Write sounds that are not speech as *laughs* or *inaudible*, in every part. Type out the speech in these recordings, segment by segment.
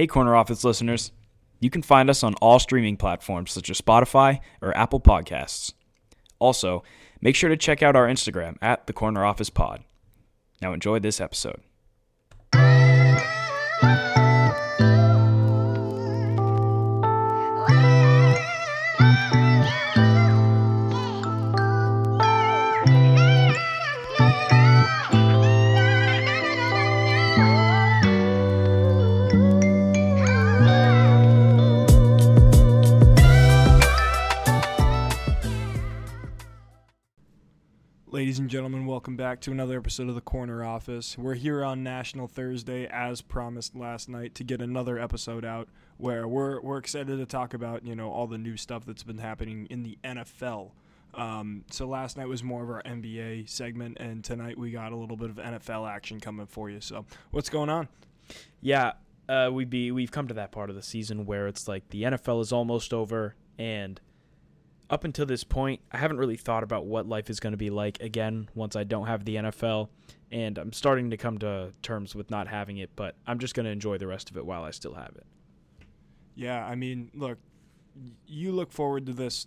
Hey, Corner Office listeners. You can find us on all streaming platforms such as Spotify or Apple Podcasts. Also, make sure to check out our Instagram at the Corner Office Pod. Now, enjoy this episode. Back to another episode of the Corner Office. We're here on National Thursday, as promised last night, to get another episode out where we're we're excited to talk about you know all the new stuff that's been happening in the NFL. Um, so last night was more of our NBA segment, and tonight we got a little bit of NFL action coming for you. So what's going on? Yeah, uh, we be we've come to that part of the season where it's like the NFL is almost over, and up until this point, I haven't really thought about what life is going to be like again once I don't have the NFL, and I'm starting to come to terms with not having it. But I'm just going to enjoy the rest of it while I still have it. Yeah, I mean, look, you look forward to this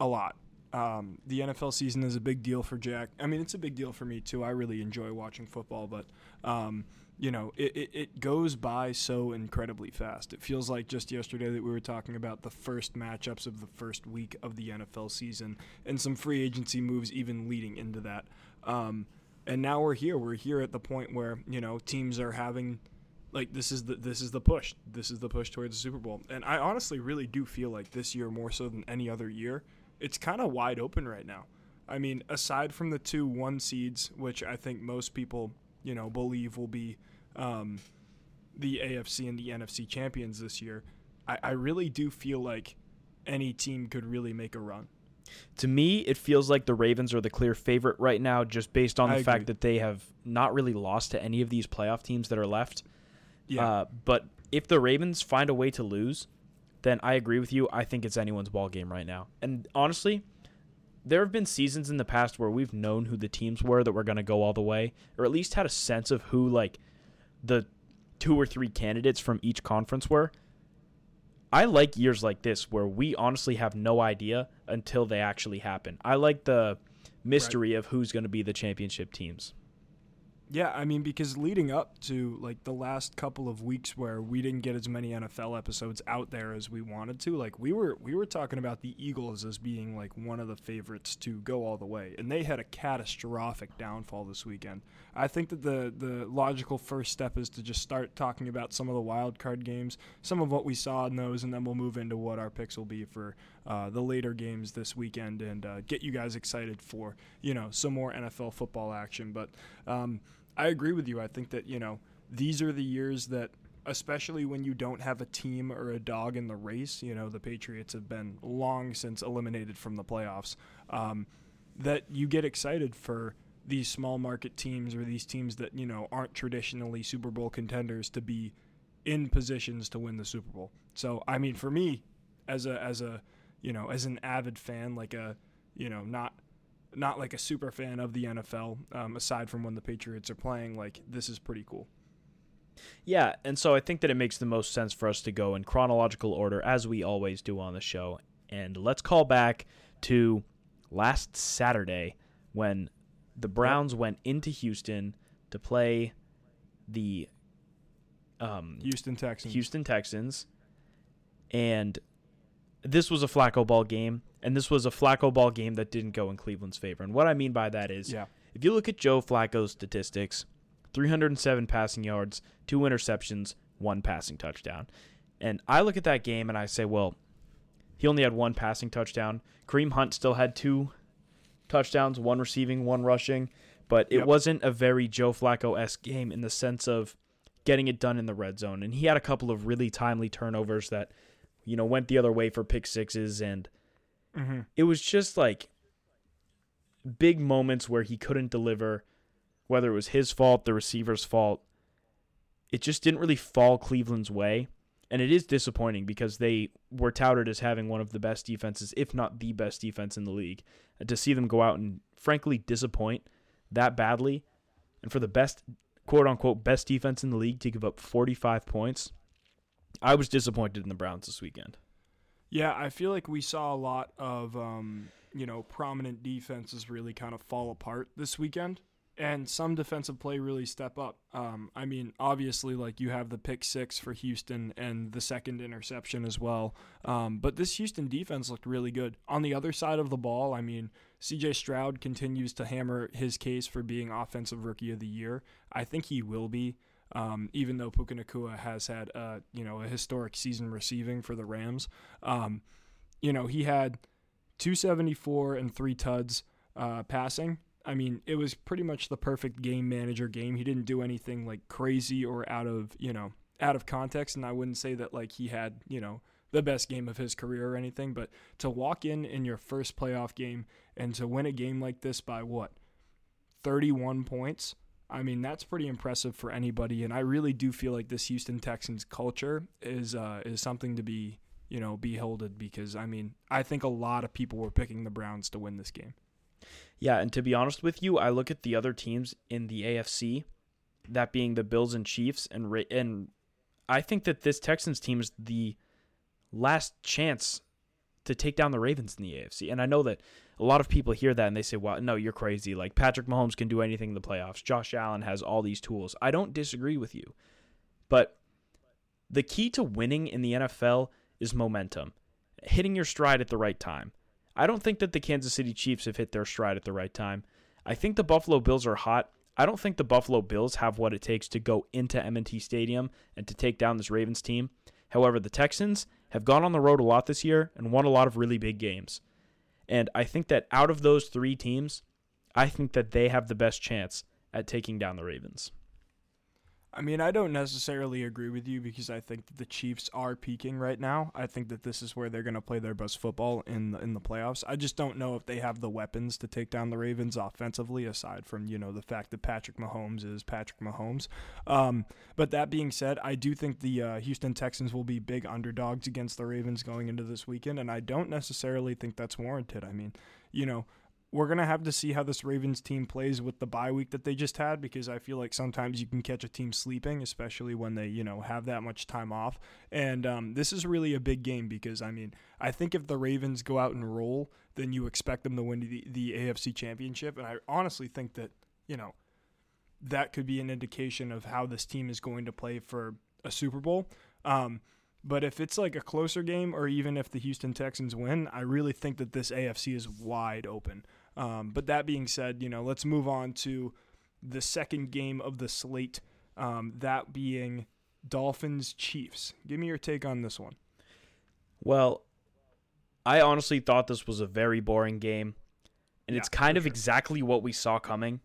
a lot. Um, the NFL season is a big deal for Jack. I mean, it's a big deal for me too. I really enjoy watching football, but um, you know, it, it, it, goes by so incredibly fast. It feels like just yesterday that we were talking about the first matchups of the first week of the NFL season and some free agency moves even leading into that. Um, and now we're here. We're here at the point where you know teams are having like this is the this is the push. This is the push towards the Super Bowl. And I honestly really do feel like this year more so than any other year, it's kind of wide open right now. I mean, aside from the two one seeds, which I think most people you know believe will be um, the AFC and the NFC champions this year, I, I really do feel like any team could really make a run. To me, it feels like the Ravens are the clear favorite right now, just based on the fact that they have not really lost to any of these playoff teams that are left. Yeah. Uh, but if the Ravens find a way to lose, then I agree with you. I think it's anyone's ball game right now. And honestly, there have been seasons in the past where we've known who the teams were that were going to go all the way, or at least had a sense of who like the two or three candidates from each conference were. I like years like this where we honestly have no idea until they actually happen. I like the mystery right. of who's going to be the championship teams. Yeah, I mean because leading up to like the last couple of weeks where we didn't get as many NFL episodes out there as we wanted to, like we were we were talking about the Eagles as being like one of the favorites to go all the way, and they had a catastrophic downfall this weekend. I think that the the logical first step is to just start talking about some of the wild card games, some of what we saw in those, and then we'll move into what our picks will be for uh, the later games this weekend and uh, get you guys excited for you know some more NFL football action. But um, I agree with you. I think that, you know, these are the years that especially when you don't have a team or a dog in the race, you know, the Patriots have been long since eliminated from the playoffs. Um, that you get excited for these small market teams or these teams that, you know, aren't traditionally Super Bowl contenders to be in positions to win the Super Bowl. So, I mean, for me, as a as a you know, as an avid fan, like a you know, not not like a super fan of the NFL, um, aside from when the Patriots are playing. Like this is pretty cool. Yeah, and so I think that it makes the most sense for us to go in chronological order as we always do on the show. And let's call back to last Saturday when the Browns went into Houston to play the um, Houston Texans. Houston Texans, and this was a Flacco ball game, and this was a Flacco ball game that didn't go in Cleveland's favor. And what I mean by that is, yeah. if you look at Joe Flacco's statistics, 307 passing yards, two interceptions, one passing touchdown. And I look at that game and I say, well, he only had one passing touchdown. Kareem Hunt still had two touchdowns, one receiving, one rushing, but it yep. wasn't a very Joe Flacco esque game in the sense of getting it done in the red zone. And he had a couple of really timely turnovers that you know, went the other way for pick sixes. And mm-hmm. it was just like big moments where he couldn't deliver, whether it was his fault, the receiver's fault. It just didn't really fall Cleveland's way. And it is disappointing because they were touted as having one of the best defenses, if not the best defense in the league. And to see them go out and frankly disappoint that badly, and for the best, quote unquote, best defense in the league to give up 45 points, I was disappointed in the Browns this weekend. Yeah, I feel like we saw a lot of um, you know prominent defenses really kind of fall apart this weekend, and some defensive play really step up. Um, I mean, obviously, like you have the pick six for Houston and the second interception as well. Um, but this Houston defense looked really good. On the other side of the ball, I mean, C.J. Stroud continues to hammer his case for being offensive rookie of the year. I think he will be. Um, even though Puka Nacua has had uh, you know a historic season receiving for the Rams, um, you know he had 274 and three tuds uh, passing. I mean, it was pretty much the perfect game manager game. He didn't do anything like crazy or out of you know out of context, and I wouldn't say that like he had you know the best game of his career or anything. But to walk in in your first playoff game and to win a game like this by what 31 points I mean, that's pretty impressive for anybody, and I really do feel like this Houston Texans culture is uh, is something to be you know beholded because I mean I think a lot of people were picking the Browns to win this game. Yeah, and to be honest with you, I look at the other teams in the AFC, that being the Bills and Chiefs, and and I think that this Texans team is the last chance to take down the Ravens in the AFC. And I know that a lot of people hear that and they say, well, no, you're crazy. Like Patrick Mahomes can do anything in the playoffs. Josh Allen has all these tools. I don't disagree with you. But the key to winning in the NFL is momentum, hitting your stride at the right time. I don't think that the Kansas City Chiefs have hit their stride at the right time. I think the Buffalo Bills are hot. I don't think the Buffalo Bills have what it takes to go into M&T Stadium and to take down this Ravens team. However, the Texans have gone on the road a lot this year and won a lot of really big games. And I think that out of those three teams, I think that they have the best chance at taking down the Ravens. I mean, I don't necessarily agree with you because I think that the Chiefs are peaking right now. I think that this is where they're going to play their best football in the, in the playoffs. I just don't know if they have the weapons to take down the Ravens offensively, aside from you know the fact that Patrick Mahomes is Patrick Mahomes. Um, but that being said, I do think the uh, Houston Texans will be big underdogs against the Ravens going into this weekend, and I don't necessarily think that's warranted. I mean, you know, we're going to have to see how this Ravens team plays with the bye week that they just had because I feel like sometimes you can catch a team sleeping, especially when they, you know, have that much time off. And um, this is really a big game because, I mean, I think if the Ravens go out and roll, then you expect them to win the, the AFC championship. And I honestly think that, you know, that could be an indication of how this team is going to play for a Super Bowl. Um, but if it's like a closer game, or even if the Houston Texans win, I really think that this AFC is wide open. Um, but that being said, you know, let's move on to the second game of the slate. Um, that being Dolphins Chiefs. Give me your take on this one. Well, I honestly thought this was a very boring game, and yeah, it's kind of sure. exactly what we saw coming.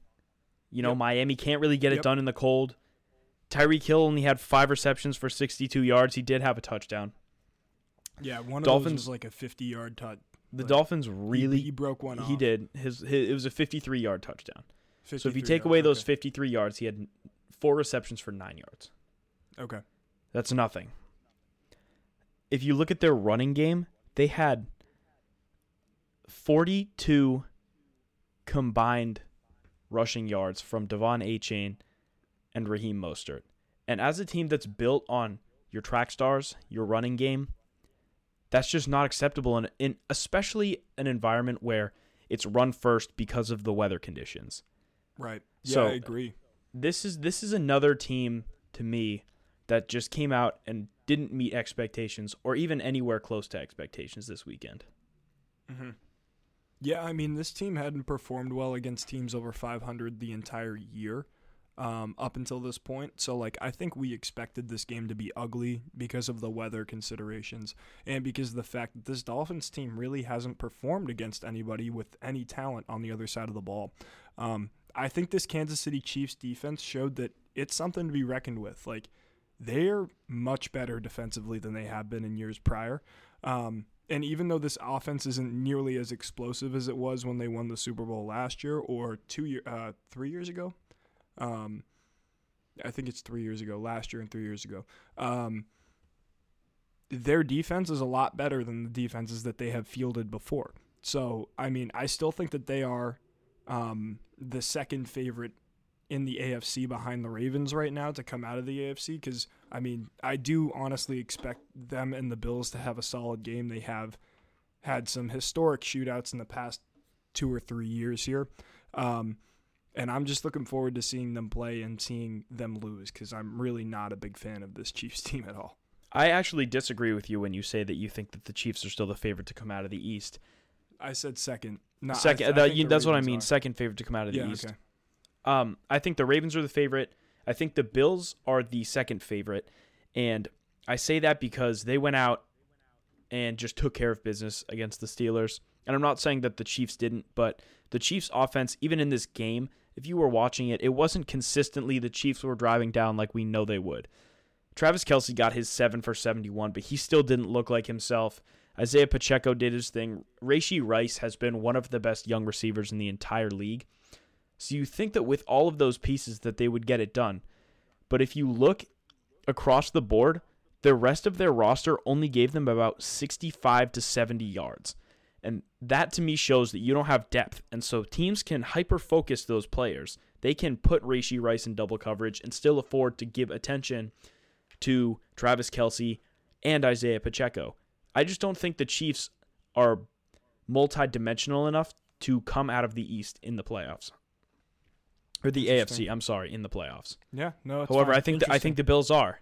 You know, yep. Miami can't really get it yep. done in the cold. Tyreek Hill only had five receptions for 62 yards. He did have a touchdown. Yeah, one of Dolphins, those was like a 50 yard touch. The Dolphins really he, he, broke one. He did. His, his, it was a 53 yard touchdown. So if you take away those 53 yards, he had four receptions for nine yards. Okay, that's nothing. If you look at their running game, they had 42 combined rushing yards from De'Von Achane and Raheem Mostert. And as a team that's built on your track stars, your running game, that's just not acceptable in, in especially an environment where it's run first because of the weather conditions. Right. Yeah, so I agree. This is this is another team to me that just came out and didn't meet expectations or even anywhere close to expectations this weekend. Mm-hmm. Yeah, I mean, this team hadn't performed well against teams over 500 the entire year um, up until this point. So, like, I think we expected this game to be ugly because of the weather considerations and because of the fact that this Dolphins team really hasn't performed against anybody with any talent on the other side of the ball. Um, I think this Kansas City Chiefs defense showed that it's something to be reckoned with. Like, they're much better defensively than they have been in years prior. Um, and even though this offense isn't nearly as explosive as it was when they won the Super Bowl last year or two year, uh, three years ago, um, I think it's three years ago, last year and three years ago. Um, their defense is a lot better than the defenses that they have fielded before. So, I mean, I still think that they are um, the second favorite in the AFC behind the Ravens right now to come out of the AFC because I mean I do honestly expect them and the Bills to have a solid game. They have had some historic shootouts in the past two or three years here. Um, and I'm just looking forward to seeing them play and seeing them lose because I'm really not a big fan of this Chiefs *laughs* team at all. I actually disagree with you when you say that you think that the Chiefs are still the favorite to come out of the East. I said second. No, second, I, the- I you- that's what I mean. are. Second favorite to come out of the Yeah, East. okay. Um, I think the Ravens are the favorite. I think the Bills are the second favorite, and I say that because they went out and just took care of business against the Steelers. And I'm not saying that the Chiefs didn't, but the Chiefs' offense, even in this game, if you were watching it, it wasn't consistently the Chiefs were driving down like we know they would. Travis Kelce got his seven for 71, but he still didn't look like himself. Isaiah Pacheco did his thing. Rashee Rice has been one of the best young receivers in the entire league. So you think that with all of those pieces that they would get it done. But if you look across the board, the rest of their roster only gave them about 65 to 70 yards. And that to me shows that you don't have depth. And so teams can hyper focus those players. They can put Rashee Rice in double coverage and still afford to give attention to Travis Kelce and Isaiah Pacheco. I just don't think the Chiefs are multi-dimensional enough to come out of the East in the playoffs. Or the AFC, I'm sorry, in the playoffs. Yeah, no. It's However, fine. I think the, I think the Bills are.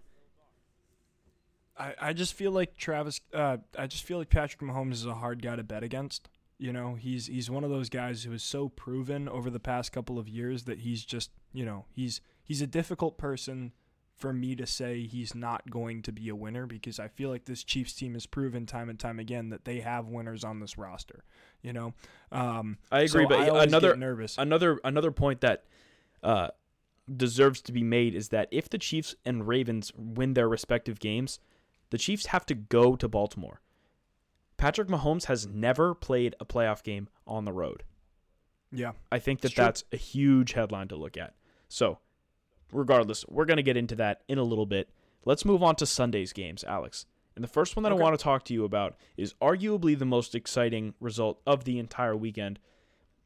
I, I just feel like Travis. Uh, I just feel like Patrick Mahomes is a hard guy to bet against. You know, he's he's one of those guys who is so proven over the past couple of years that he's just you know he's he's a difficult person for me to say he's not going to be a winner because I feel like this Chiefs team has proven time and time again that they have winners on this roster. You know, um, I agree, so but I another nervous. another another point that uh, deserves to be made is that if the Chiefs and Ravens win their respective games, the Chiefs have to go to Baltimore. Patrick Mahomes has never played a playoff game on the road. yeah, I think that that's a huge headline to look at. So, regardless, we're going to get into that in a little bit. Let's move on to Sunday's games, Alex. And the first one that Okay. I want to talk to you about is arguably the most exciting result of the entire weekend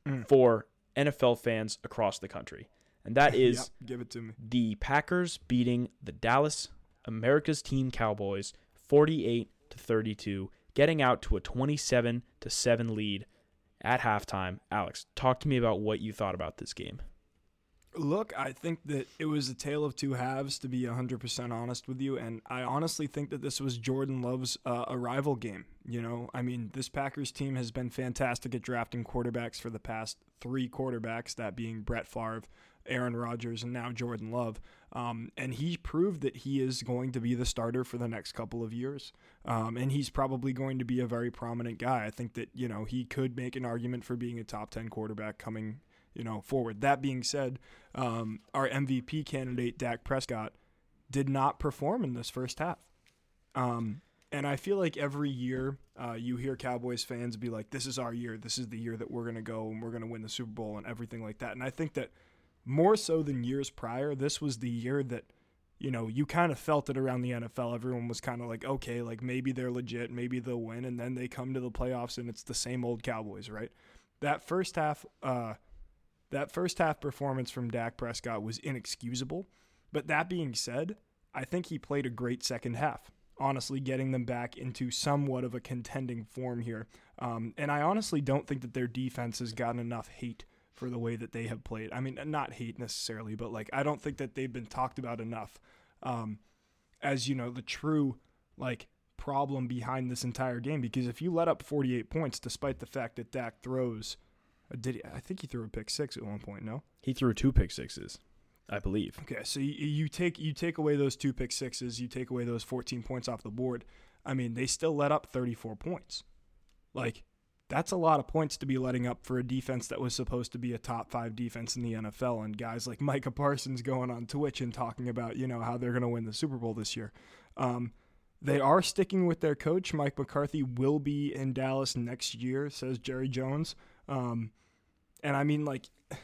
Mm. for NFL fans across the country. And that *laughs* is Yep, give it to me. the Packers beating the Dallas America's Team Cowboys 48 to 32, getting out to a 27 to 7 lead at halftime. Alex, talk to me about what you thought about this game. Look, I think that it was a tale of two halves, to be 100% honest with you. And I honestly think that this was Jordan Love's uh, arrival game. You know, I mean, this Packers team has been fantastic at drafting quarterbacks for the past three quarterbacks, that being Brett Favre, Aaron Rodgers, and now Jordan Love. Um, and he proved that he is going to be the starter for the next couple of years. Um, and he's probably going to be a very prominent guy. I think that, you know, he could make an argument for being a top 10 quarterback coming you know, forward. That being said, um, our MVP candidate Dak Prescott did not perform in this first half. Um, and I feel like every year uh, you hear Cowboys fans be like, "This is our year. This is the year that we're gonna go and we're gonna win the Super Bowl and everything like that." And I think that more so than years prior, this was the year that you know you kind of felt it around the NFL. Everyone was kind of like, "Okay, like maybe they're legit, maybe they'll win," and then they come to the playoffs and it's the same old Cowboys, right? That first half. Uh, that first half performance from Dak Prescott was inexcusable. But that being said, I think he played a great second half, honestly, getting them back into somewhat of a contending form here. Um, and I honestly don't think that their defense has gotten enough hate for the way that they have played. I mean, not hate necessarily, but like, I don't think that they've been talked about enough um, as, you know, the true, like, problem behind this entire game. Because if you let up 48 points, despite the fact that Dak throws. Uh, Did he, I think he threw a pick six at one point? No. He threw two pick sixes, I believe. Okay, so you, you take you take away those two pick sixes, you take away those 14 points off the board. I mean, they still let up 34 points. Like that's a lot of points to be letting up for a defense that was supposed to be a top 5 defense in the NFL and guys like Micah Parsons going on Twitch and talking about, you know, how they're going to win the Super Bowl this year. Um, they are sticking with their coach. Mike McCarthy will be in Dallas next year, says Jerry Jones. Um, and I mean, like, *sighs*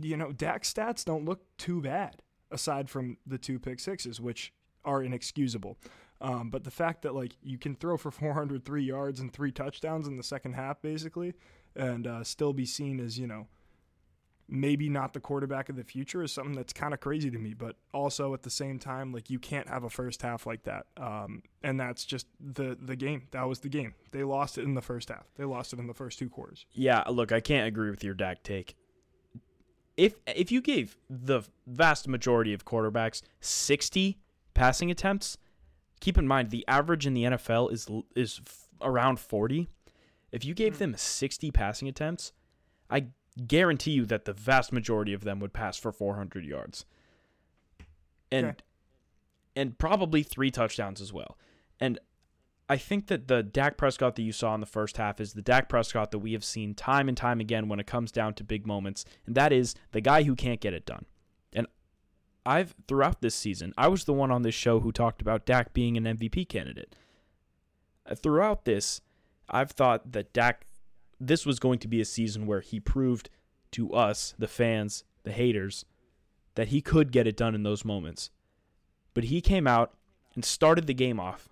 you know, Dak's stats don't look too bad aside from the two pick sixes, which are inexcusable. Um, but the fact that like you can throw for *laughs* 403 yards and three touchdowns in the second half, basically, and uh, still be seen as you know maybe not the quarterback of the future is something that's kind of crazy to me. But also at the same time, like you can't have a first half like that, um, and that's just the the game. That was the game. They lost it in the first half. They lost it in the first two quarters. Yeah, look, I can't agree with your Dak take. If if you gave the vast majority of quarterbacks 60 passing attempts, keep in mind the average in the NFL is is around 40. If you gave hmm. them 60 passing attempts, I guarantee you that the vast majority of them would pass for 400 yards. And and probably three touchdowns as well. And I think that the Dak Prescott that you saw in the first half is the Dak Prescott that we have seen time and time again when it comes down to big moments, and that is the guy who can't get it done. I've throughout this season, I was the one on this show who talked about Dak being an MVP candidate. Uh, Throughout this, I've thought that Dak this was going to be a season where he proved to us, the fans, the haters, that he could get it done in those moments. But he came out and started the game off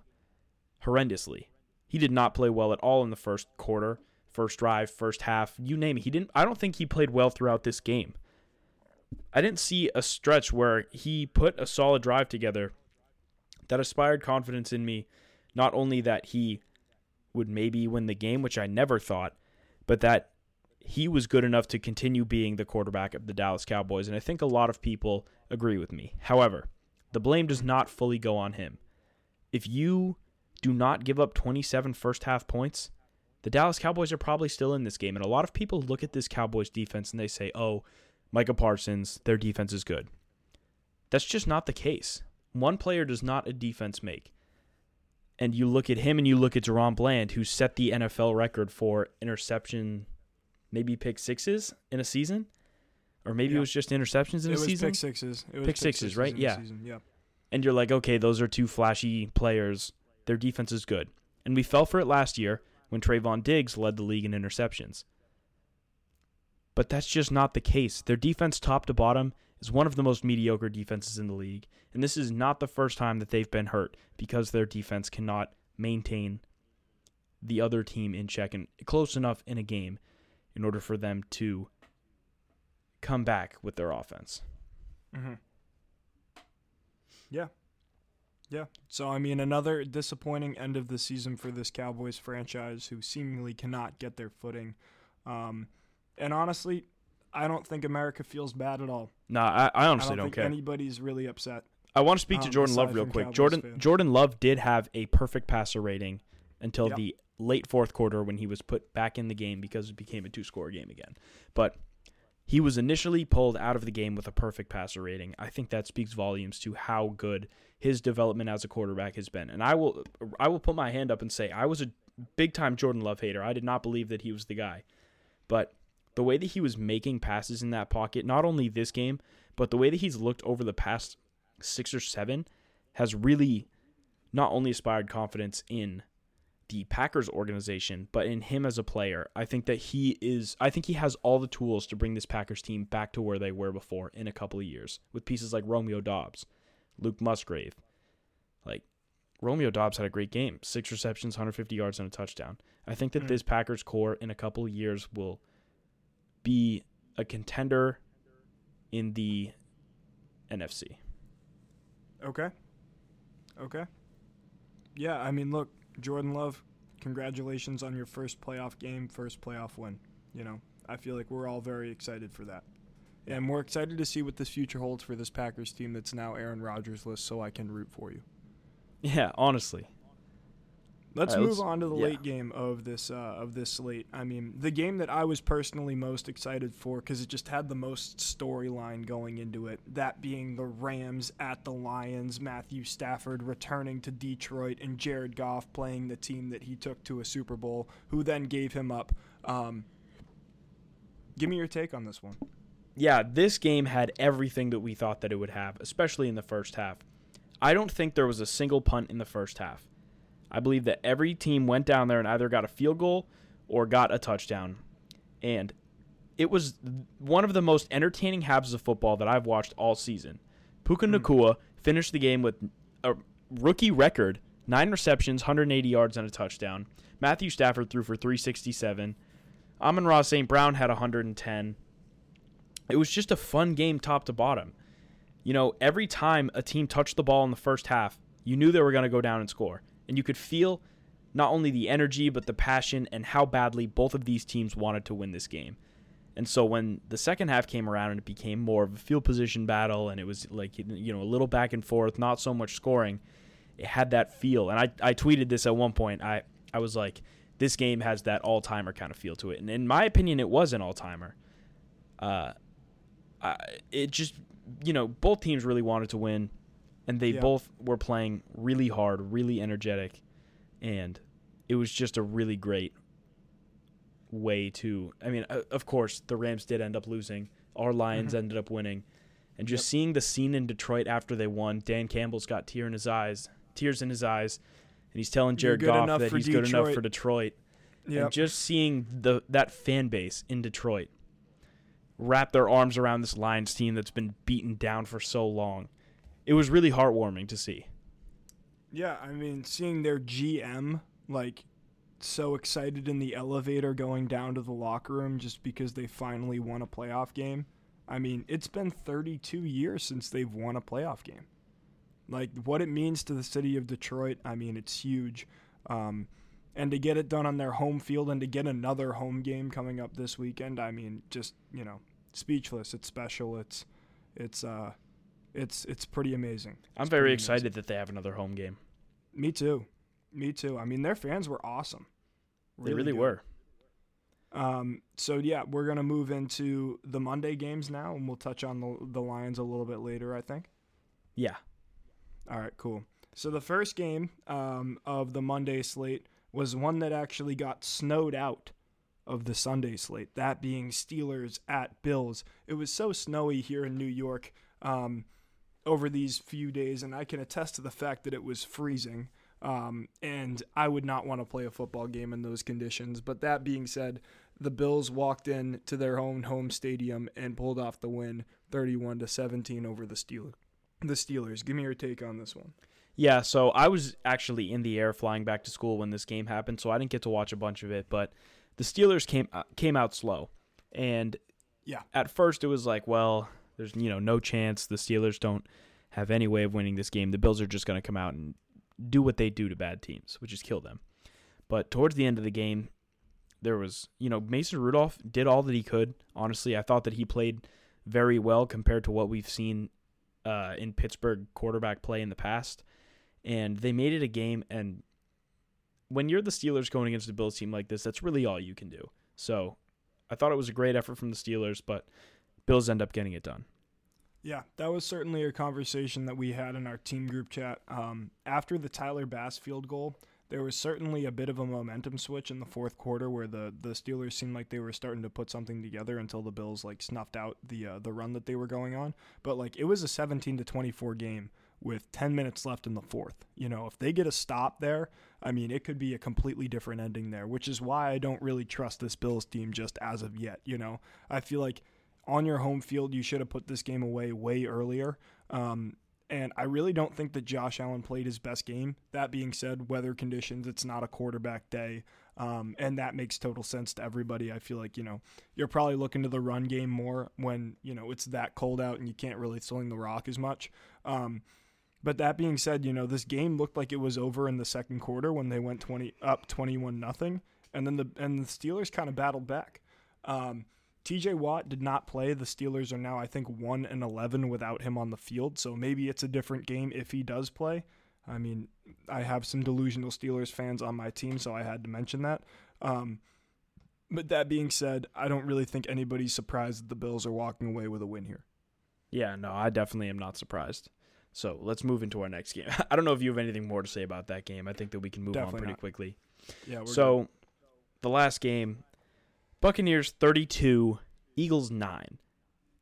horrendously. He did not play well at all in the first quarter, first drive, first half, you name it. He didn't I don't think he played well throughout this game. I didn't see a stretch where he put a solid drive together that inspired confidence in me, not only that he would maybe win the game, which I never thought, but that he was good enough to continue being the quarterback of the Dallas Cowboys. And I think a lot of people agree with me. However, the blame does not fully go on him. If you do not give up 27 first half points, the Dallas Cowboys are probably still in this game. And a lot of people look at this Cowboys defense and they say, oh, Micah Parsons, their defense is good. That's just not the case. One player does not a defense make. And you look at him and you look at DaRon Bland, who set the NFL record for interception, maybe pick sixes in a season, or maybe it was just interceptions in it a was season. pick sixes. It was Pick sixes, right? in the Yeah. Yeah. and you're like, okay, those are two flashy players. Their defense is good. And we fell for it last year when Trevon Diggs led the league in interceptions. But that's just not the case. Their defense, top to bottom, is one of the most mediocre defenses in the league. And this is not the first time that they've been hurt because their defense cannot maintain the other team in check and close enough in a game in order for them to come back with their offense. Mm-hmm. Yeah. Yeah. So, I mean, another disappointing end of the season for this Cowboys franchise who seemingly cannot get their footing. Um, and honestly, I don't think America feels bad at all. Nah, I, I honestly I don't, don't think care. anybody's really upset. I want to speak to um, Jordan Love real quick. Cowboys Jordan. Jordan Love did have a perfect passer rating until Yep. the late fourth quarter when he was put back in the game because it became a two score game again. But he was initially pulled out of the game with a perfect passer rating. I think that speaks volumes to how good his development as a quarterback has been. And I will I will put my hand up and say I was a big time Jordan Love hater. I did not believe that he was the guy. But the way that he was making passes in that pocket, not only this game, but the way that he's looked over the past six or seven, has really not only inspired confidence in the Packers organization, but in him as a player. I think that he is I think he has all the tools to bring this Packers team back to where they were before in a couple of years with pieces like Romeo Doubs, Luke Musgrave. Like Romeo Doubs had a great game, 6 receptions, 150 yards and a touchdown. I think that Mm. this Packers core in a couple of years will be a contender in the NFC. Okay. Okay. Yeah, I mean, look, Jordan Love, congratulations on your first playoff game, first playoff win. You know, I feel like we're all very excited for that. And we're excited to see what this future holds for this Packers team that's now Aaron Rodgers list so I can root for you. Yeah, honestly. Let's right, move let's- on to the yeah. late game of this uh, of this slate. I mean, the game that I was personally most excited for because it just had the most storyline going into it. That being the Rams at the Lions, Matthew Stafford returning to Detroit, and Jared Goff playing the team that he took to a Super Bowl, who then gave him up. Um, give me your take on this one. yeah, this game had everything that we thought that it would have, especially in the first half. I don't think there was a single punt in the first half. I believe that every team went down there and either got a field goal or got a touchdown. And it was one of the most entertaining halves of football that I've watched all season. Puka Hmm. Nakua finished the game with a rookie record, 9 receptions, 180 yards and a touchdown. Matthew Stafford threw for 367. Amon-Ra St. Brown had 110. it was just a fun game top to bottom. You know, every time a team touched the ball in the first half, you knew they were going to go down and score. And you could feel not only the energy, but the passion and how badly both of these teams wanted to win this game. And so when the second half came around and it became more of a field position battle and it was like, you know, a little back and forth, not so much scoring, it had that feel. And I, I tweeted this at one point. I, I was like, this game has that all timer kind of feel to it. And in my opinion, it was an all timer. Uh, I, it just, you know, both teams really wanted to win and they yeah. both were playing really hard, really energetic, and it was just a really great way to. I mean, of course, the Rams did end up losing. Our Lions mm-hmm. ended up winning, and just yep. seeing the scene in Detroit after they won, Dan Campbell's got tear in his eyes, tears in his eyes, and he's telling Jared Goff that he's Detroit. good enough for Detroit. Yep. And just seeing the that fan base in Detroit wrap their arms around this Lions team that's been beaten down for so long it was really heartwarming to see. Yeah, I mean, seeing their GM like so excited in the elevator going down to the locker room just because they finally won a playoff game. I mean, it's been 32 years since they've won a playoff game. Like what it means to the city of Detroit, I mean, it's huge. Um, and to get it done on their home field and to get another home game coming up this weekend, I mean, just you know, speechless. It's special. It's it's uh, it's it's pretty amazing. I'm very excited amazing. that they have another home game. Me too. Me too. I mean, their fans were awesome. Really they really good. were. Um, so yeah, we're gonna move into the Monday games now, and we'll touch on the the Lions a little bit later. I think. Yeah. All right. Cool. So the first game um, of the Monday slate was one that actually got snowed out of the Sunday slate. That being Steelers at Bills. It was so snowy here in New York. Um, over these few days, and I can attest to the fact that it was freezing. Um, and I would not want to play a football game in those conditions. But that being said, the Bills walked in to their own home stadium and pulled off the win, 31 to 17 over the Steelers. The Steelers. Give me your take on this one. Yeah, so I was actually in the air flying back to school when this game happened, so I didn't get to watch a bunch of it. But the Steelers came uh, came out slow, and yeah, at first it was like, well, there's you know no chance the Steelers don't have any way of winning this game. The Bills are just going to come out and do what they do to bad teams, which is kill them. But towards the end of the game, there was you know Mason Rudolph did all that he could. Honestly, I thought that he played very well compared to what we've seen uh, in Pittsburgh quarterback play in the past, and they made it a game. And when you're the Steelers going against a Bills team like this, that's really all you can do. So I thought it was a great effort from the Steelers, but Bills end up getting it done. Yeah, that was certainly a conversation that we had in our team group chat. Um, after the Tyler Bass field goal, there was certainly a bit of a momentum switch in the fourth quarter where the, the Steelers seemed like they were starting to put something together until the Bills like snuffed out the uh, the run that they were going on. But like it was a 17 to 24 game with 10 minutes left in the fourth. You know, if they get a stop there, I mean, it could be a completely different ending there, which is why I don't really trust this Bills team just as of yet. You know, I feel like on your home field, you should have put this game away way earlier. Um, and I really don't think that Josh Allen played his best game. That being said, weather conditions, it's not a quarterback day. Um, and that makes total sense to everybody. I feel like, you know, you're probably looking to the run game more when, you know, it's that cold out and you can't really sling the rock as much. Um, but that being said, you know, this game looked like it was over in the second quarter when they went 20 up 21 nothing. And then the, and the Steelers kind of battled back. Um, TJ Watt did not play. The Steelers are now, I think, 1 and 11 without him on the field. So maybe it's a different game if he does play. I mean, I have some delusional Steelers fans on my team, so I had to mention that. Um, but that being said, I don't really think anybody's surprised that the Bills are walking away with a win here. Yeah, no, I definitely am not surprised. So let's move into our next game. *laughs* I don't know if you have anything more to say about that game. I think that we can move definitely on pretty not. quickly. Yeah. so good. the last game, Buccaneers 32, Eagles 9.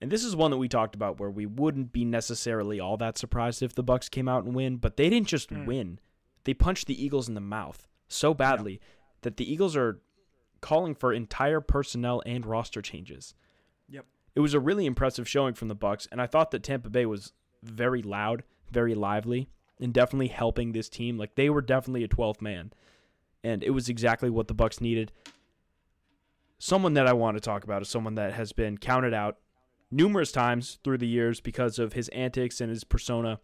And this is one that we talked about where we wouldn't be necessarily all that surprised if the Bucks came out and win, but they didn't just mm. win. They punched the Eagles in the mouth so badly yeah. that the Eagles are calling for entire personnel and roster changes. Yep. It was a really impressive showing from the Bucks, and I thought that Tampa Bay was very loud, very lively, and definitely helping this team. Like they were definitely a 12th man. And it was exactly what the Bucks needed someone that I want to talk about is someone that has been counted out numerous times through the years because of his antics and his persona.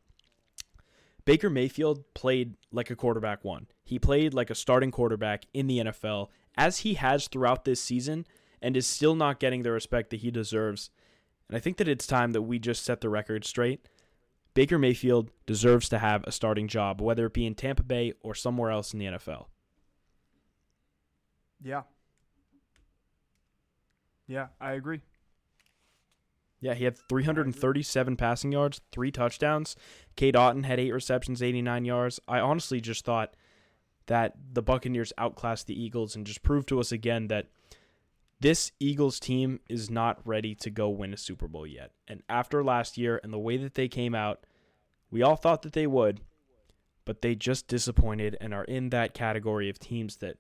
Baker Mayfield played like a quarterback one. He played like a starting quarterback in the NFL, as he has throughout this season, and is still not getting the respect that he deserves. And I think that it's time that we just set the record straight. Baker Mayfield deserves to have a starting job, whether it be in Tampa Bay or somewhere else in the NFL. Yeah. Yeah, I agree. Yeah, he had 337 passing yards, three touchdowns. Cade Otton had eight receptions, 89 yards. I honestly just thought that the Buccaneers outclassed the Eagles and just proved to us again that this Eagles team is not ready to go win a Super Bowl yet. And after last year and the way that they came out, we all thought that they would, but they just disappointed and are in that category of teams that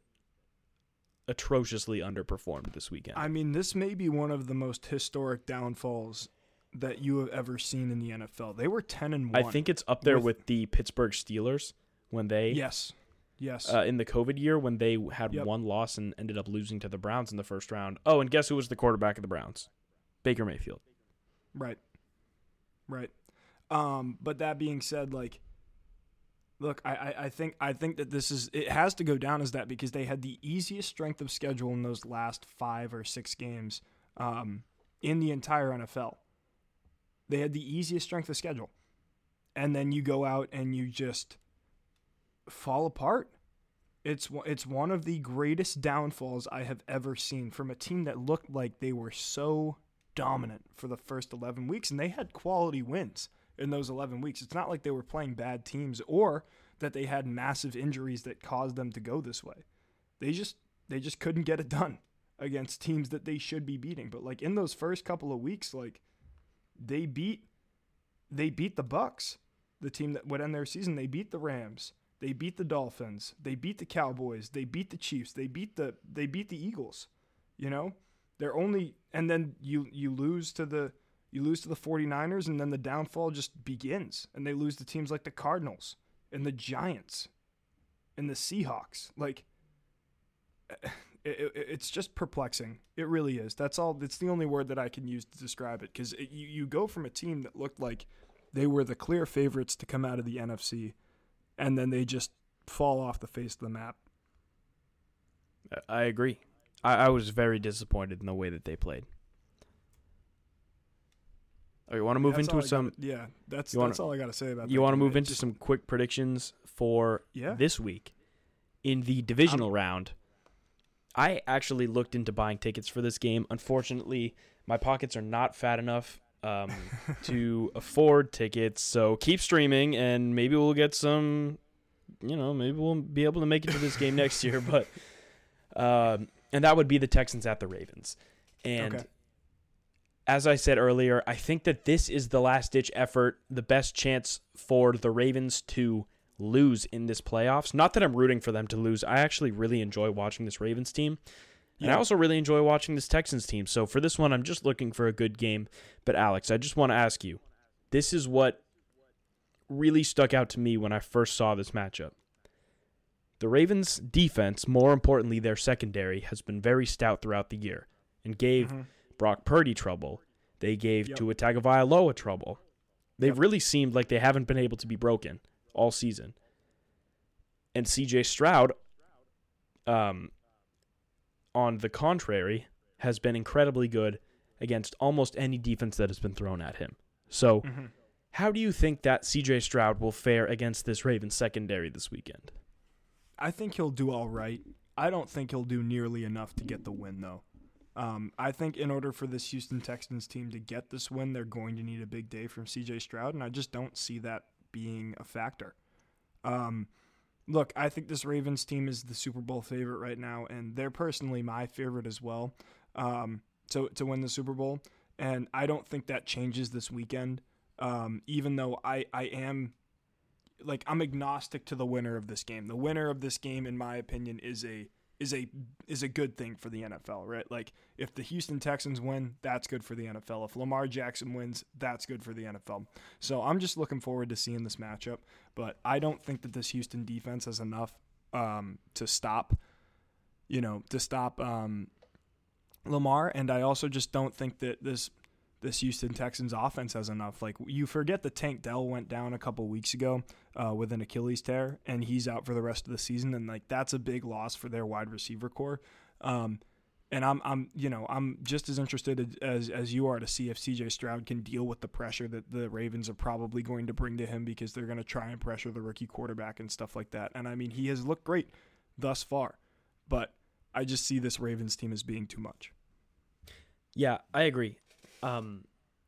atrociously underperformed this weekend. I mean, this may be one of the most historic downfalls that you have ever seen in the NFL. They were 10 and 1. I think it's up there with- with, the Pittsburgh Steelers when they Yes. Yes. uh, in the COVID year when they had Yep. one loss and ended up losing to the Browns in the first round. Oh, and guess who was the quarterback of the Browns? Baker Mayfield. Right. Right. Um, but that being said, like, look, I, I, think I think that this is it has to go down as that because they had the easiest strength of schedule in those last five or six games um, in the entire NFL. They had the easiest strength of schedule, and then you go out and you just fall apart. It's it's one of the greatest downfalls I have ever seen from a team that looked like they were so dominant for the first 11 weeks and they had quality wins in those 11 weeks. It's not like they were playing bad teams or that they had massive injuries that caused them to go this way. They just they just couldn't get it done against teams that they should be beating. But like in those first couple of weeks like they beat they beat the Bucks, the team that would end their season. They beat the Rams. They beat the Dolphins. They beat the Cowboys. They beat the Chiefs. They beat the they beat the Eagles. You know? They're only and then you you lose to the you lose to the 49ers and then the downfall just begins and they lose to teams like the Cardinals and the Giants and the Seahawks. Like *sighs* it, it, it's just perplexing. It really is. That's all. That's the only word that I can use to describe it because you, you go from a team that looked like they were the clear favorites to come out of the NFC, and then they just fall off the face of the map. I- agree. I, I was very disappointed in the way that they played. Oh, you want to move That's into some? gotta- yeah, that's you wanna- that's all I got to say about. You want to move into just- some quick predictions for Yeah. this week in the divisional round. I actually looked into buying tickets for this game. Unfortunately, my pockets are not fat enough um, *laughs* to afford tickets. So keep streaming, and maybe we'll get some. You know, maybe we'll be able to make it to this game next year. *laughs* But um, and that would be the Texans at the Ravens. And Okay. As I said earlier, I think that this is the last ditch effort, the best chance for the Ravens to lose in this playoffs. Not that I'm rooting for them to lose. I actually really enjoy watching this Ravens team. And I also really enjoy watching this Texans team. So for this one, I'm just looking for a good game. But Alex, I just want to ask you this is what really stuck out to me when I first saw this matchup. The Ravens' defense, more importantly, their secondary, has been very stout throughout the year and gave Mhm. Brock Purdy trouble. They gave Yep. Tua Tagovailoa trouble. They've Yep. really seemed like they haven't been able to be broken all season. And CJ Stroud, um, on the contrary, has been incredibly good against almost any defense that has been thrown at him. So, Mhm. how do you think that CJ Stroud will fare against this Ravens secondary this weekend? I think he'll do all right. I don't think he'll do nearly enough to get the win, though. Um, I think in order for this Houston Texans team to get this win, they're going to need a big day from CJ Stroud, and I just don't see that being a factor. Um, look, I think this Ravens team is the Super Bowl favorite right now, and they're personally my favorite as well um, to, to win the Super Bowl. And I don't think that changes this weekend, um, even though I, I am like I'm agnostic to the winner of this game. The winner of this game, in my opinion, is a is a is a good thing for the NFL, right? Like if the Houston Texans win, that's good for the NFL. If Lamar Jackson wins, that's good for the NFL. So I'm just looking forward to seeing this matchup. But I don't think that this Houston defense has enough um, to stop, you know, to stop um, Lamar. And I also just don't think that this this Houston Texans offense has enough. Like you forget that Tank Dell went down a couple weeks ago uh, with an Achilles tear, and he's out for the rest of the season, and like that's a big loss for their wide receiver core. Um, and I'm I'm you know I'm just as interested as as you are to see if CJ Stroud can deal with the pressure that the Ravens are probably going to bring to him because they're going to try and pressure the rookie quarterback and stuff like that. And I mean he has looked great thus far, but I just see this Ravens team as being too much. Yeah, I agree. Um,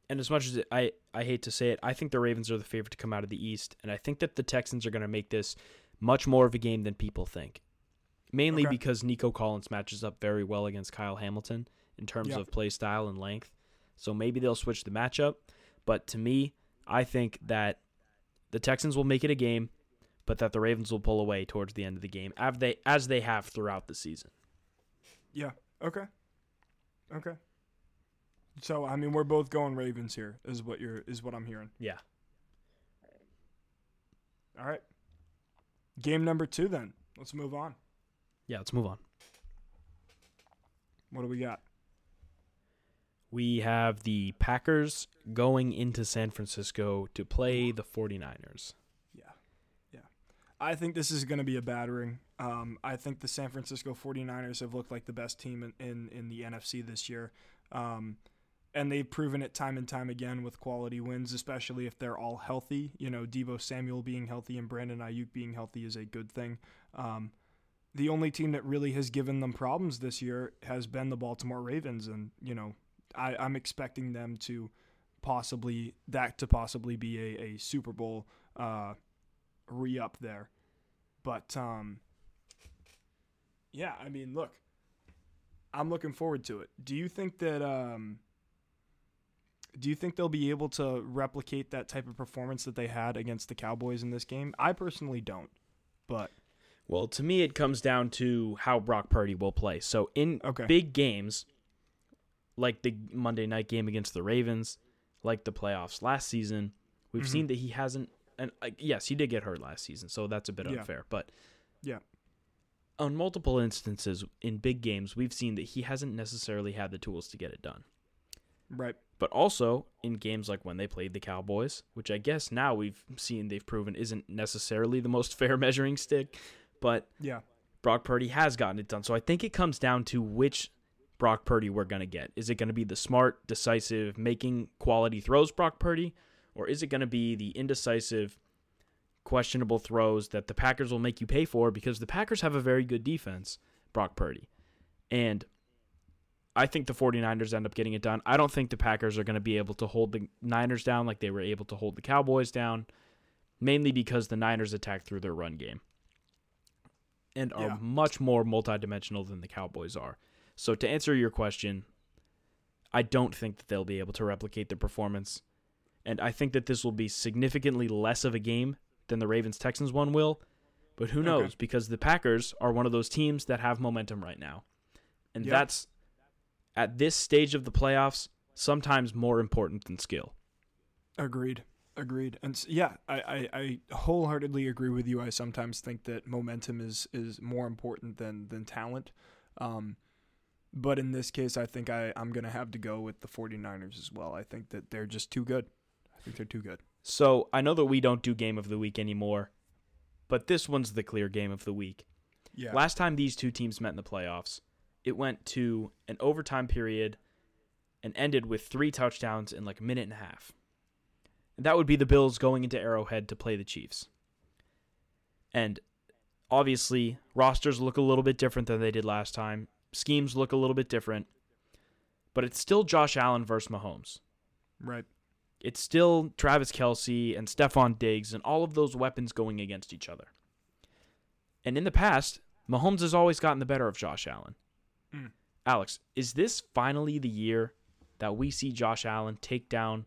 and as much as it, I I hate to say it, I think the Ravens are the favorite to come out of the East, and I think that the Texans are going to make this much more of a game than people think. Mainly Okay. because Nico Collins matches up very well against Kyle Hamilton in terms Yeah. of play style and length. So maybe they'll switch the matchup, but to me, I think that the Texans will make it a game, but that the Ravens will pull away towards the end of the game, as they as they have throughout the season. Yeah. Okay. Okay. So I mean, we're both going Ravens here. Is what you're is what I'm hearing. Yeah. All right. Game number two. Then let's move on. Yeah, let's move on. What do we got? We have the Packers going into San Francisco to play the 49ers. Yeah. Yeah. I think this is going to be a battering. Um, I think the San Francisco 49ers have looked like the best team in, in, in the NFC this year. Um, and they've proven it time and time again with quality wins, especially if they're all healthy. You know, Deebo Samuel being healthy and Brandon Aiyuk being healthy is a good thing. Um, the only team that really has given them problems this year has been the Baltimore Ravens, and you know, I, I'm expecting them to possibly that to possibly be a, a Super Bowl uh, re up there. But um, yeah, I mean, look, I'm looking forward to it. Do you think that um, do you think they'll be able to replicate that type of performance that they had against the Cowboys in this game? I personally don't, but Well, to me, it comes down to how Brock Purdy will play. So, in Okay. big games, like the Monday night game against the Ravens, like the playoffs last season, we've Mhm. seen that he hasn't. And uh, yes, he did get hurt last season, so that's a bit Yeah. unfair. But Yeah. on multiple instances in big games, we've seen that he hasn't necessarily had the tools to get it done. right, But also in games like when they played the Cowboys, which I guess now we've seen they've proven isn't necessarily the most *laughs* fair measuring stick, but yeah, Brock Purdy has gotten it done. So I think it comes down to which Brock Purdy we're going to get. Is it going to be the smart, decisive, making quality throws Brock Purdy, or is it going to be the indecisive, questionable throws that the Packers will make you pay for because the Packers have a very good defense, Brock Purdy. And I think the 49ers end up getting it done. I don't think the Packers are going to be able to hold the Niners down like they were able to hold the Cowboys down, mainly because the Niners attack through their run game and are Yeah. much more multidimensional than the Cowboys are. So to answer your question, I don't think that they'll be able to replicate their performance. And I think that this will be significantly less of a game than the Ravens Texans one will. But who Okay. knows? Because the Packers are one of those teams that have momentum right now. And Yeah. that's at this stage of the playoffs sometimes more important than skill. agreed, agreed, and yeah, I, I, I wholeheartedly agree with you. I sometimes think that momentum is is more important than than talent. Um, but in this case, I think I, I'm going to have to go with the 49ers as well. I think that they're just too good. I think they're too good. So I know that we don't do game of the week anymore, but this one's the clear game of the week. Yeah. Last time these two teams met in the playoffs, it went to an overtime period and ended with three touchdowns in like a minute and a half. And that would be the Bills going into Arrowhead to play the Chiefs. And obviously, rosters look a little bit different than they did last time. Schemes look a little bit different. But it's still Josh Allen versus Mahomes. right. It's still Travis Kelce and Stefon Diggs and all of those weapons going against each other. And in the past, Mahomes has always gotten the better of Josh Allen. Mm. Alex, is this finally the year that we see Josh Allen take down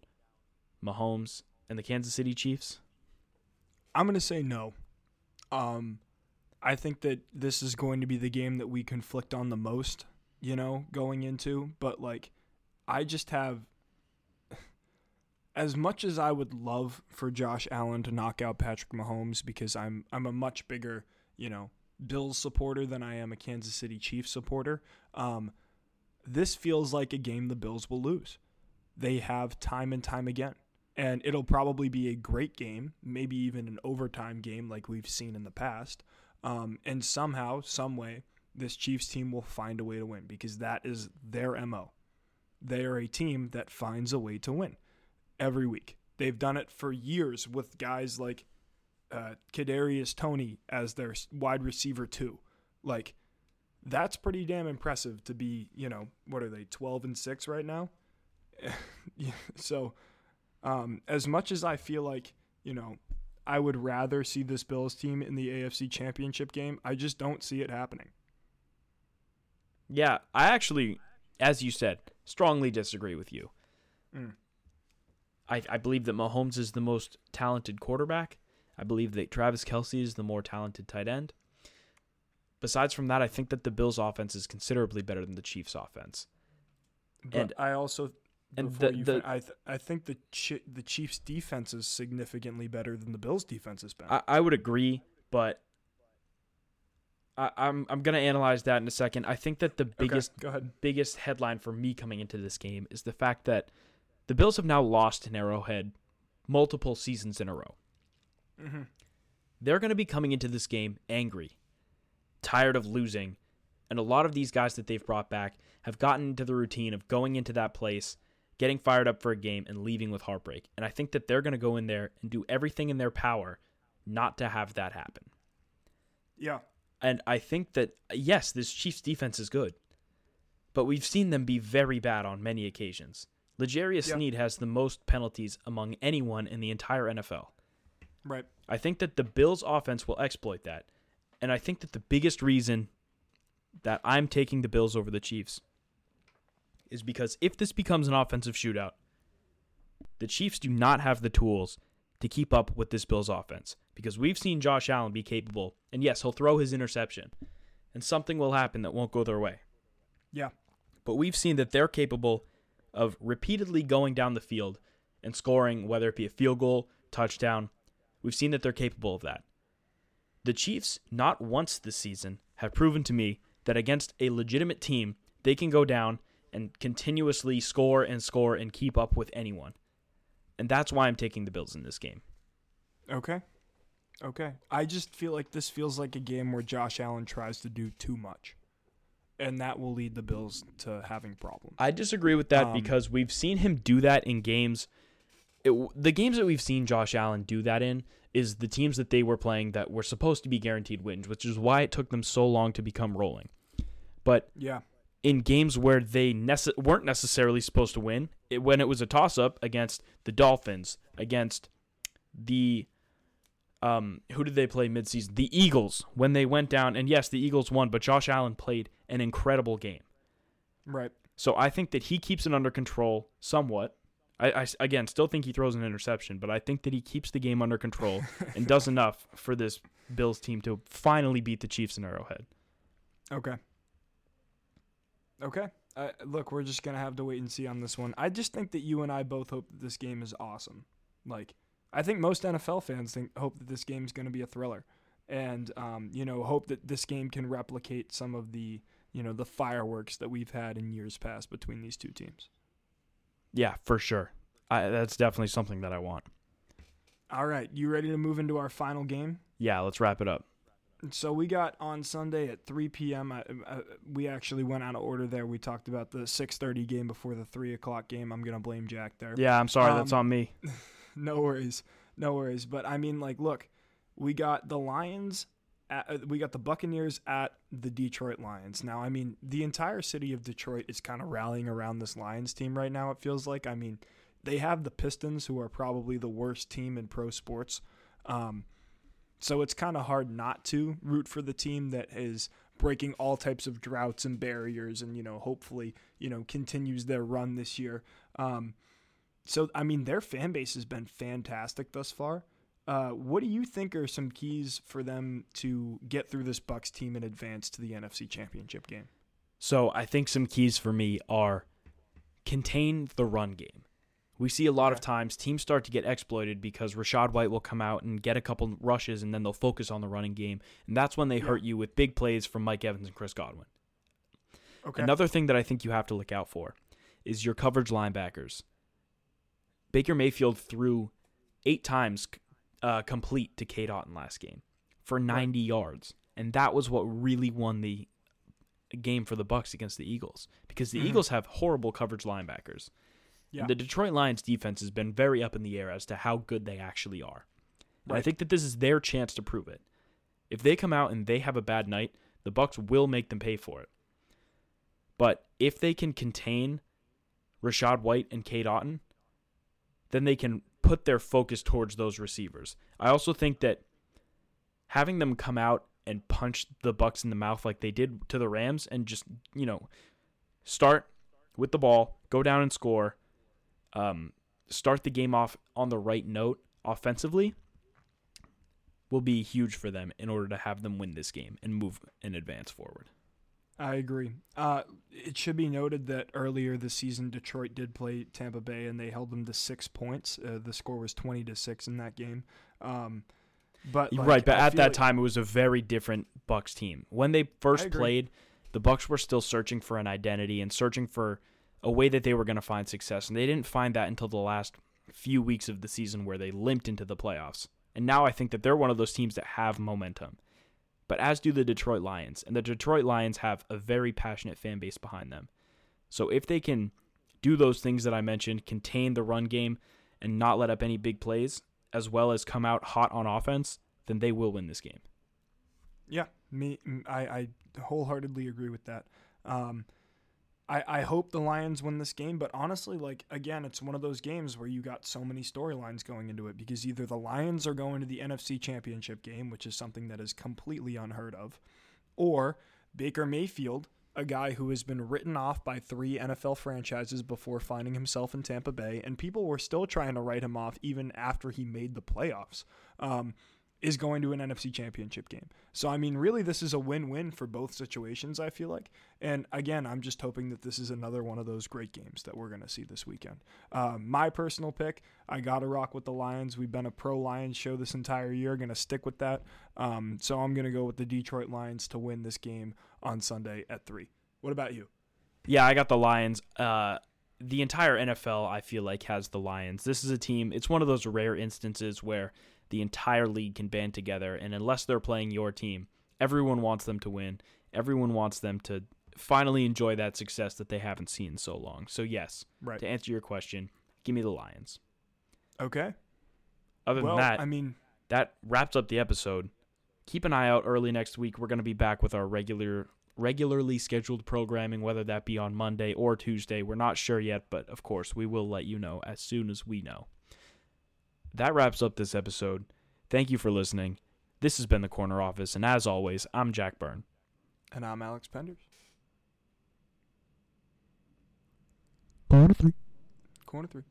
Mahomes and the Kansas City Chiefs? I'm going to say no. Um, I think that this is going to be the game that we conflict on the most, you know, going into. But, like, I just have. *sighs* As much as I would love for Josh Allen to knock out Patrick Mahomes because I'm I'm a much bigger, you know, Bills supporter than I am a Kansas City Chiefs supporter, um, this feels like a game the Bills will lose. they have time and time again. And it'll probably be a great game, maybe even an overtime game like we've seen in the past. Um, and somehow, some way, this Chiefs team will find a way to win because that is their MO. They are a team that finds a way to win every week. They've done it for years with guys like uh, Kadarius Toney as their wide receiver too. Like that's pretty damn impressive to be. You know what are they? Twelve and six right now. *laughs* so um, as much as I feel like you know I would rather see this Bills team in the AFC Championship game, I just don't see it happening. Yeah, I actually, as you said, strongly disagree with you. Mm. I, I believe that Mahomes is the most talented quarterback. I believe that Travis Kelce is the more talented tight end. Besides from that, I think that the Bills' offense is considerably better than the Chiefs' offense. But And- I also and the- the- fin- I th- I think the Chi- the Chiefs' defense is significantly better than the Bills' defense has been. I, I would agree, but I, I'm I'm gonna analyze that in a second. I think that the biggest okay, biggest headline for me coming into this game is the fact that the Bills have now lost in Arrowhead multiple seasons in a row. Hmm They're going to be coming into this game angry, tired of losing, and a lot of these guys that they've brought back have gotten into the routine of going into that place, getting fired up for a game, and leaving with heartbreak. And I think that they're going to go in there and do everything in their power not to have that happen. Yeah, And I think that, yes, this Chiefs defense is good, but we've seen them be very bad on many occasions. L'Jarius Yeah. Sneed has the most penalties among anyone in the entire NFL. Right. I think that the Bills' offense will exploit that. And I think that the biggest reason that I'm taking the Bills over the Chiefs is because if this becomes an offensive shootout, the Chiefs do not have the tools to keep up with this Bills offense because we've seen Josh Allen be capable, and yes, he'll throw his interception, and something will happen that won't go their way. Yeah, But we've seen that they're capable of repeatedly going down the field and scoring, whether it be a field goal, touchdown. We've seen that they're capable of that. The Chiefs, not once this season, have proven to me that against a legitimate team, they can go down and continuously score and score and keep up with anyone. And that's why I'm taking the Bills in this game. okay, okay. I just feel like this feels like a game where Josh Allen tries to do too much, and that will lead the Bills to having problems. I disagree with that Um, because we've seen him do that in games. It, the games that we've seen Josh Allen do that in is the teams that they were playing that were supposed to be guaranteed wins, which is why it took them so long to become rolling. But yeah, in games where they nece- weren't necessarily supposed to win, it, when it was a toss up against the Dolphins, against the um, who did they play midseason? The Eagles when they went down, and yes, the Eagles won, but Josh Allen played an incredible game. right. So I think that he keeps it under control somewhat. I, I again still think he throws an interception, but I think that he keeps the game under control *laughs* and does enough for this Bills team to finally beat the Chiefs in Arrowhead. Okay. Okay. Uh, look, we're just gonna have to wait and see on this one. I just think that you and I both hope that this game is awesome. Like, I think most NFL fans think hope that this game is gonna be a thriller, and um, you know, hope that this game can replicate some of the you know the fireworks that we've had in years past between these two teams. Yeah, for sure. I, that's definitely something that I want. All right, you ready to move into our final game? Yeah, let's wrap it up. So we got on Sunday at 3 p.m. I, I, we actually went out of order there. We talked about the 6:30 game before the 3 o'clock game. I'm gonna blame Jack there. Yeah, I'm sorry, that's Um, on me. *laughs* No worries, no worries. But I mean, like, look, we got the Lions. At, uh, we got the Buccaneers at the Detroit Lions. Now, I mean, the entire city of Detroit is kind of rallying around this Lions team right now. It feels like. I mean, they have the Pistons, who are probably the worst team in pro sports. Um, so it's kind of hard not to root for the team that is breaking all types of droughts and barriers, and you know, hopefully, you know, continues their run this year. Um, so I mean, their fan base has been fantastic thus far. Uh, what do you think are some keys for them to get through this Bucks team and advance to the NFC Championship game? So I think some keys for me are contain the run game. We see a lot of times teams start to get exploited because Rachaad White will come out and get a couple rushes and then they'll focus on the running game. And that's when they Yeah. hurt you with big plays from Mike Evans and Chris Godwin. Okay. Another thing that I think you have to look out for is your coverage linebackers. Baker Mayfield threw eight times uh, complete to Cade Otton last game for 90 yards, and that was what really won the game for the Bucks against the Eagles because the Mhm. Eagles have horrible coverage linebackers. Yeah. The Detroit Lions defense has been very up in the air as to how good they actually are. And I think that this is their chance to prove it. If they come out and they have a bad night, the Bucks will make them pay for it. But if they can contain Rachaad White and Cade Otton, then they can put their focus towards those receivers. I also think that having them come out and punch the Bucks in the mouth like they did to the Rams and just, you know, start with the ball, go down and score, um, start the game off on the right note offensively will be huge for them in order to have them win this game and move and advance forward. I agree. Uh, it should be noted that earlier this season, Detroit did play Tampa Bay, and they held them to six points. Uh, the score was twenty to six in that game. Um, but like, right, but I at that like- time it was a very different Bucks team. When they first played, the Bucks were still searching for an identity and searching for a way that they were going to find success, and they didn't find that until the last few weeks of the season where they limped into the playoffs. And now I think that they're one of those teams that have momentum. But as do the Detroit Lions, and the Detroit Lions have a very passionate fan base behind them. So if they can do those things that I mentioned, contain the run game and not let up any big plays, as well as come out hot on offense, then they will win this game. Yeah, me, I, I wholeheartedly agree with that. Um, I, I hope the Lions win this game, but honestly, like again, it's one of those games where you got so many storylines going into it because either the Lions are going to the NFC Championship game, which is something that is completely unheard of, or Baker Mayfield, a guy who has been written off by three NFL franchises before finding himself in Tampa Bay, and people were still trying to write him off even after he made the playoffs. Um, is going to an NFC championship game. So, I mean, really, this is a win win for both situations, I feel like. And again, I'm just hoping that this is another one of those great games that we're going to see this weekend. Um, my personal pick, I got to rock with the Lions. We've been a pro Lions show this entire year, going to stick with that. Um, so, I'm going to go with the Detroit Lions to win this game on Sunday at 3. What about you? Yeah, I got the Lions. Uh, the entire NFL, I feel like, has the Lions. This is a team, it's one of those rare instances where the entire league can band together, and unless they're playing your team, everyone wants them to win. Everyone wants them to finally enjoy that success that they haven't seen in so long. So, yes, Right. to answer your question, give me the Lions. Okay. Other well, than that, I mean, that wraps up the episode. Keep an eye out early next week. We're going to be back with our regular regularly scheduled programming whether that be on Monday or Tuesday. We're not sure yet, but of course, we will let you know as soon as we know. That wraps up this episode. Thank you for listening. This has been the Corner Office, and as always, I'm Jack Byrne. and I'm Alex Penders. Corner three. Corner 3.